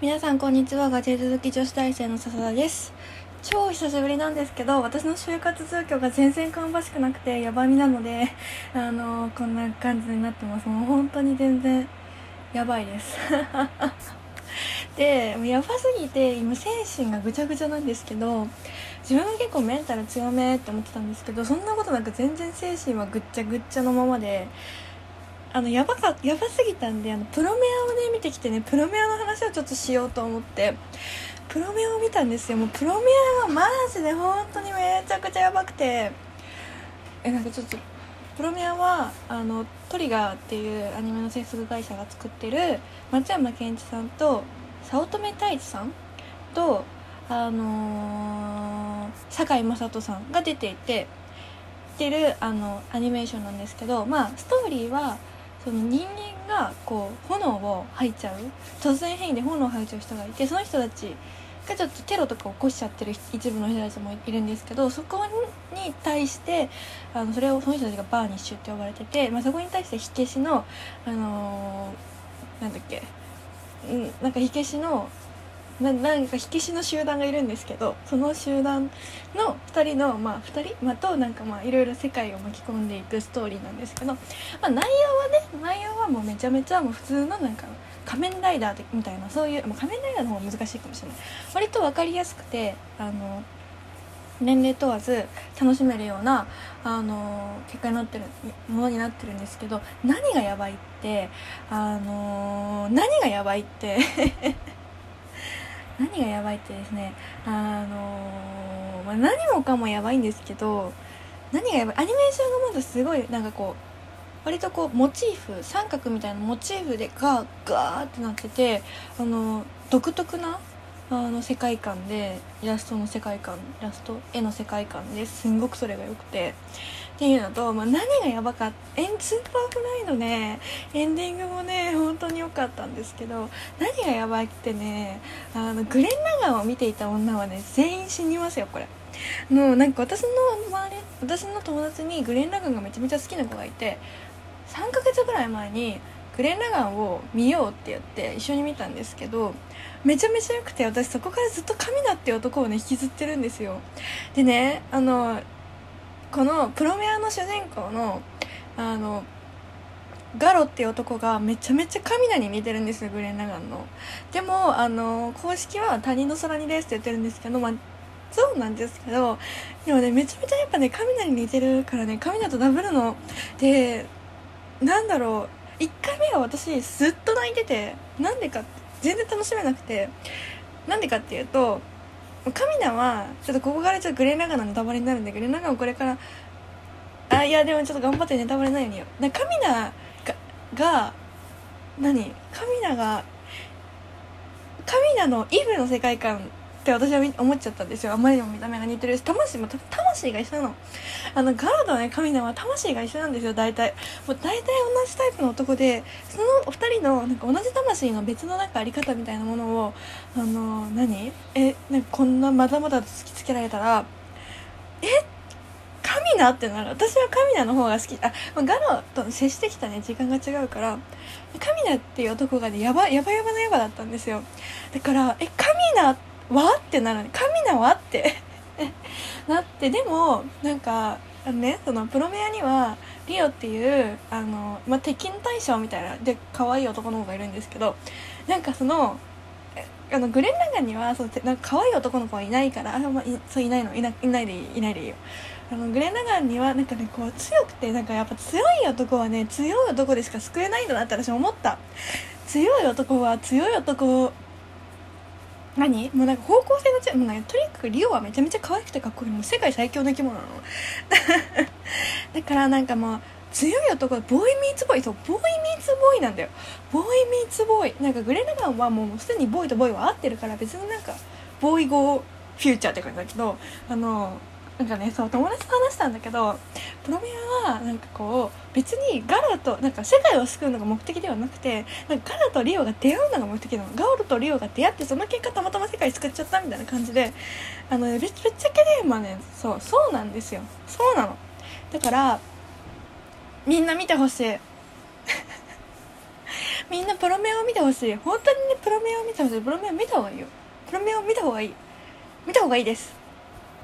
皆さんこんにちは。ガジェ続き女子大生の笹田です。超久しぶりなんですけど私の就活状況が全然芳しくなくてやばみなのであのこんな感じになってます。もう本当に全然やばいです。でやばすぎて今精神がぐちゃぐちゃなんですけど自分は結構メンタル強めって思ってたんですけどそんなことなく全然精神はぐっちゃぐっちゃのままであのやばかやばすぎたんであのプロメアをね見てきてねプロメアの話をちょっとしようと思って。プロメアを見たんですよ。もうプロメアがマジで本当にめちゃくちゃやばくて。えなんかちょっとプロメアはあのトリガーっていうアニメの制作会社が作ってる松山ケンイチさんと早乙女太一さんとあのー、堺雅人さんが出ていててるあのアニメーションなんですけどまあストーリーはその人間がこう炎を吐いちゃう。突然変異で炎を吐いちゃう人がいてその人たちがちょっとテロとか起こしちゃってる一部の人たちもいるんですけどそこに対してあのそれをその人たちがバーニッシュって呼ばれてて、まあ、そこに対して火消しのあのー、なんだっけなんか火消しのななんか火消しの集団がいるんですけどその集団の2人の、まあ、2人、まあ、となんかまあいろいろ世界を巻き込んでいくストーリーなんですけど、まあ、内容はね内容はもうめちゃめちゃもう普通のなんか仮面ライダーみたいなそういう、まあ、仮面ライダーの方が難しいかもしれない。割と分かりやすくてあの年齢問わず楽しめるようなあの結果になってるものになってるんですけど何がやばいってあの何がやばいって何がやばいってですねあのー、まあ、何もかもやばいんですけど何がやばいアニメーションがまずすごいなんかこう割とこうモチーフ三角みたいなモチーフでガーガーってなっててあの独特なあの世界観でイラストの世界観イラスト絵の世界観ですんごくそれが良くて。っていうのと、まあ、何がやばかった Superfly のね。エンディングもね本当に良かったんですけど何がやばいってねあのグレン・ラガンを見ていた女はね全員死にますよこれ。もうなんか私の周り私の友達にグレン・ラガンがめちゃめちゃ好きな子がいて3ヶ月ぐらい前にグレン・ラガンを見ようって言って一緒に見たんですけどめちゃめちゃ良くて私そこからずっと神田っていう男をね引きずってるんですよ。でねあのこのプロメアの主人公のあのガロっていう男がめちゃめちゃ神田に似てるんですよグレン・ラガンの。でもあの公式は他人の空にですって言ってるんですけどまあそうなんですけどでもねめちゃめちゃやっぱね神田に似てるからね神田とダブルの。でなんだろう1回目は私ずっと泣いててなんでか全然楽しめなくてなんでかっていうと神田はちょっとここからちょっとグレン・ラガのネタバレになるんでグレン・ラガンをこれからあいやでもちょっと頑張ってネタバレないようによ。な神田がが何？神田が神田のイブの世界観って私は思っちゃったんですよ。あまりにも見た目が似てるし魂も魂が一緒なの。あのガードね神田は。魂が一緒なんですよ大体。もう大体同じタイプの男でそのお二人のなんか同じ魂の別のなんかあり方みたいなものをあの何？えなんかこんなまだまだと突きつけられたらえ？神名ってなる。私は神名の方が好き。あガロと接してきたね。時間が違うから。神名っていう男がねやばやばやばのヤバだったんですよ。だからえ神名ってわってなる神なわって。なってでもなんかあのねそのプロメアにはリオっていうあの、まあ、敵の大将みたいなで可愛い男の子がいるんですけどなんかそのあのグレン・ラガンにはそうなんか可愛い男の子はいないからあ、まあ、いそういないのいないないでいいいないでいいよ。あのグレン・ラガンにはなんかねこう強くてなんかやっぱ強い男はね強い男でしか救えないんだなって私思った。強い男は強い男何？もうなんか方向性の違うもうなんかとにかくリオはめちゃめちゃ可愛くてかっこいいもう世界最強の生き物なの。だからなんかもう強い男はボーイミーツボーイそうボーイミーツボーイなんだよ。ボーイミーツボーイ。なんかグレナガンはもうすでにボーイとボーイは合ってるから別になんかボーイ語フューチャーって感じだけどあのなんかねそう友達と話したんだけどプロメアはなんかこう別にガラとなんか世界を救うのが目的ではなくてなんかガラとリオが出会うのが目的なの。ガオルとリオが出会ってその結果たまたま世界救っちゃったみたいな感じであのぶっちゃけねまあねそうそうなんですよ。そうなの。だからみんな見てほしい。みんなプロメアを見てほしい。本当にねプロメアを見てほしい。プロメア見た方がいいよ。プロメアを見た方がいい。見た方がいいです。